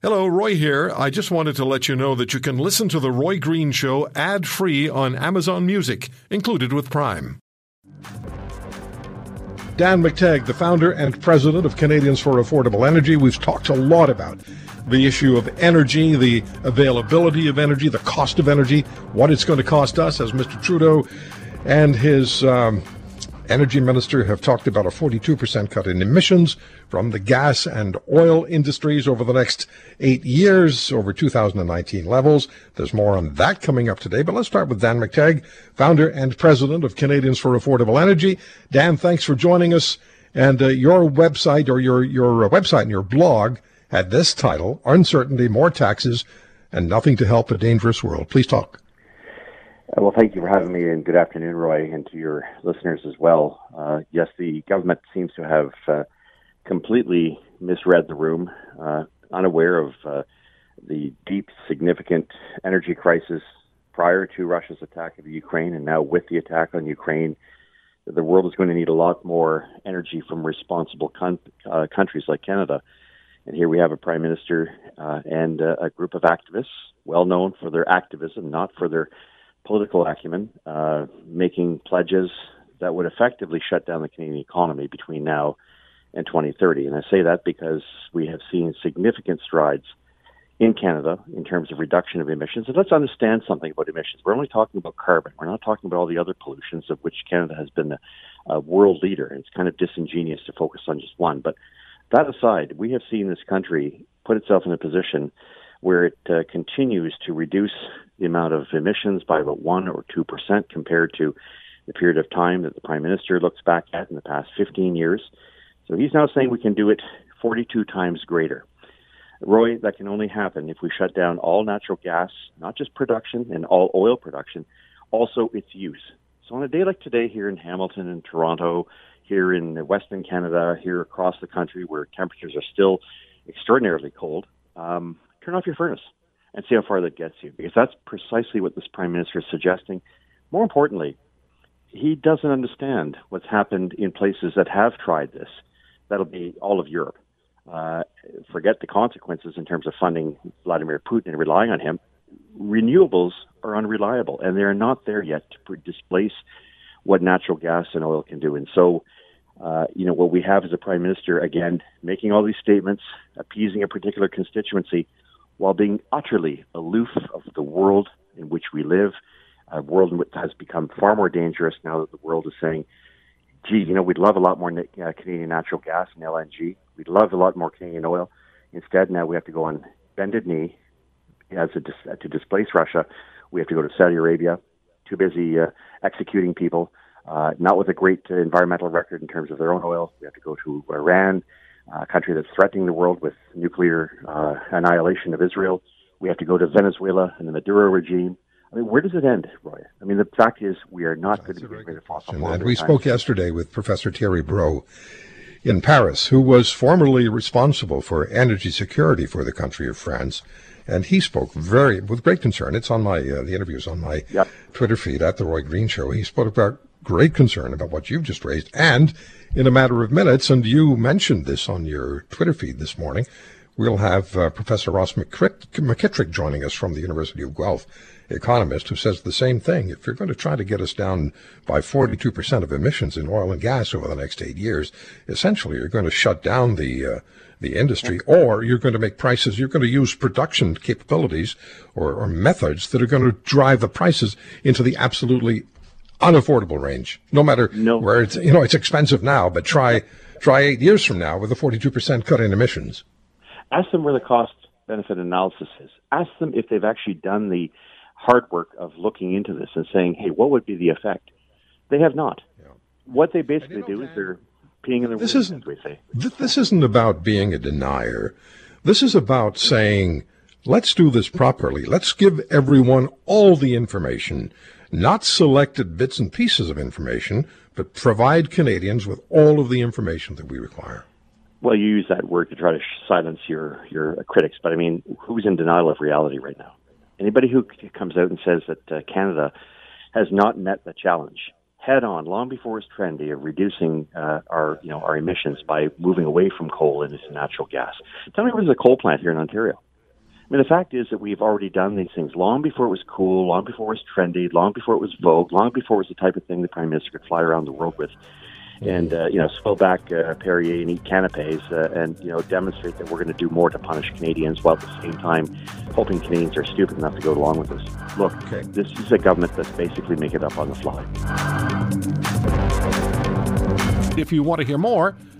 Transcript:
Hello, Roy here. I just wanted to let you know that you can listen to The Roy Green Show ad free on Amazon Music, included with Prime. Dan McTeague, the founder and president of Canadians for Affordable Energy. We've talked a lot about the issue of energy, the availability of energy, the cost of energy, what it's going to cost us, as Mr. Trudeau and his um, energy minister have talked about a 42% cut in emissions from the gas and oil industries over the next eight years over 2019 levels. There's more on that coming up today, but let's start with Dan McTeague, founder and president of Canadians for Affordable Energy. Dan, thanks for joining us. And uh, your website or your, your website and your blog had this title, Uncertainty, More Taxes, and Nothing to Help a Dangerous World. Please talk. Uh, well, thank you for having me, and good afternoon, Roy, and to your listeners as well. Uh, yes, the government seems to have uh, completely misread the room, uh, unaware of uh, the deep, significant energy crisis prior to Russia's attack of Ukraine, and now with the attack on Ukraine. The world is going to need a lot more energy from responsible con- uh, countries like Canada. And here we have a prime minister and a group of activists, well known for their activism, not for their political acumen, uh, making pledges that would effectively shut down the Canadian economy between now and 2030. And I say that because we have seen significant strides in Canada in terms of reduction of emissions. And let's understand something about emissions. We're only talking about carbon. We're not talking about all the other pollutions of which Canada has been a, a world leader. And it's kind of disingenuous to focus on just one. But that aside, we have seen this country put itself in a position where it uh, continues to reduce the amount of emissions by about 1 or 2% compared to the period of time that the Prime Minister looks back at in the past 15 years. So he's now saying we can do it 42 times greater. Roy, that can only happen if we shut down all natural gas, not just production and all oil production, also its use. So on a day like today here in Hamilton and Toronto, here in Western Canada, here across the country where temperatures are still extraordinarily cold, um, turn off your furnace and see how far that gets you, because that's precisely what this prime minister is suggesting. More importantly, he doesn't understand what's happened in places that have tried this. That'll be all of Europe. Uh, forget the consequences in terms of funding Vladimir Putin and relying on him. Renewables are unreliable, and they're not there yet to displace what natural gas and oil can do. And so, uh, you know, what we have is a prime minister again making all these statements, appeasing a particular constituency, while being utterly aloof of the world in which we live, a world that has become far more dangerous now that the world is saying, gee, you know, we'd love a lot more uh, Canadian natural gas and LNG. We'd love a lot more Canadian oil. Instead, now we have to go on bended knee as a dis- to displace Russia. We have to go to Saudi Arabia, too busy uh, executing people, uh, not with a great environmental record in terms of their own oil. We have to go to Iran, a country that's threatening the world with nuclear uh, annihilation of Israel. We have to go to Venezuela and the Maduro regime. I mean, where does it end, Roy? I mean, the fact is, we are not going to be rid of fossil fuels. And we spoke yesterday with Professor Thierry Bros in Paris, who was formerly responsible for energy security for the country of France. And he spoke very, with great concern. It's on my, uh, the interviews on my yep. Twitter feed at The Roy Green Show. He spoke about great concern about what you've just raised and in a matter of minutes, and you mentioned this on your Twitter feed this morning, we'll have uh, Professor Ross McKitrick joining us from the University of Guelph, economist, who says the same thing. If you're going to try to get us down by 42% of emissions in oil and gas over the next eight years, essentially you're going to shut down the uh, the industry, or you're going to make prices, you're going to use production capabilities or, or methods that are going to drive the prices into the absolutely unaffordable range. No matter no. where it's you know it's expensive now, but try try eight years from now with a forty two percent cut in emissions. Ask them where the cost benefit analysis is. Ask them if they've actually done the hard work of looking into this and saying, hey, what would be the effect? They have not. Yeah. What they basically do is they're peeing in the this isn't, we say. Th- this isn't about being a denier. This is about saying, let's do this properly. Let's give everyone all the information not selected bits and pieces of information, but provide Canadians with all of the information that we require. Well, you use that word to try to silence your your critics, but I mean, who's in denial of reality right now? Anybody who comes out and says that uh, Canada has not met the challenge head on, long before it's trendy, of reducing uh, our you know our emissions by moving away from coal and into natural gas. Tell me, where's a coal plant here in Ontario? I mean, the fact is that we've already done these things long before it was cool, long before it was trendy, long before it was vogue, long before it was the type of thing the prime minister could fly around the world with and uh, you know spill back uh, Perrier and eat canapes, uh, and you know demonstrate that we're going to do more to punish Canadians, while at the same time hoping Canadians are stupid enough to go along with this. Look, okay. this is a government that's basically making it up on the fly. If you want to hear more,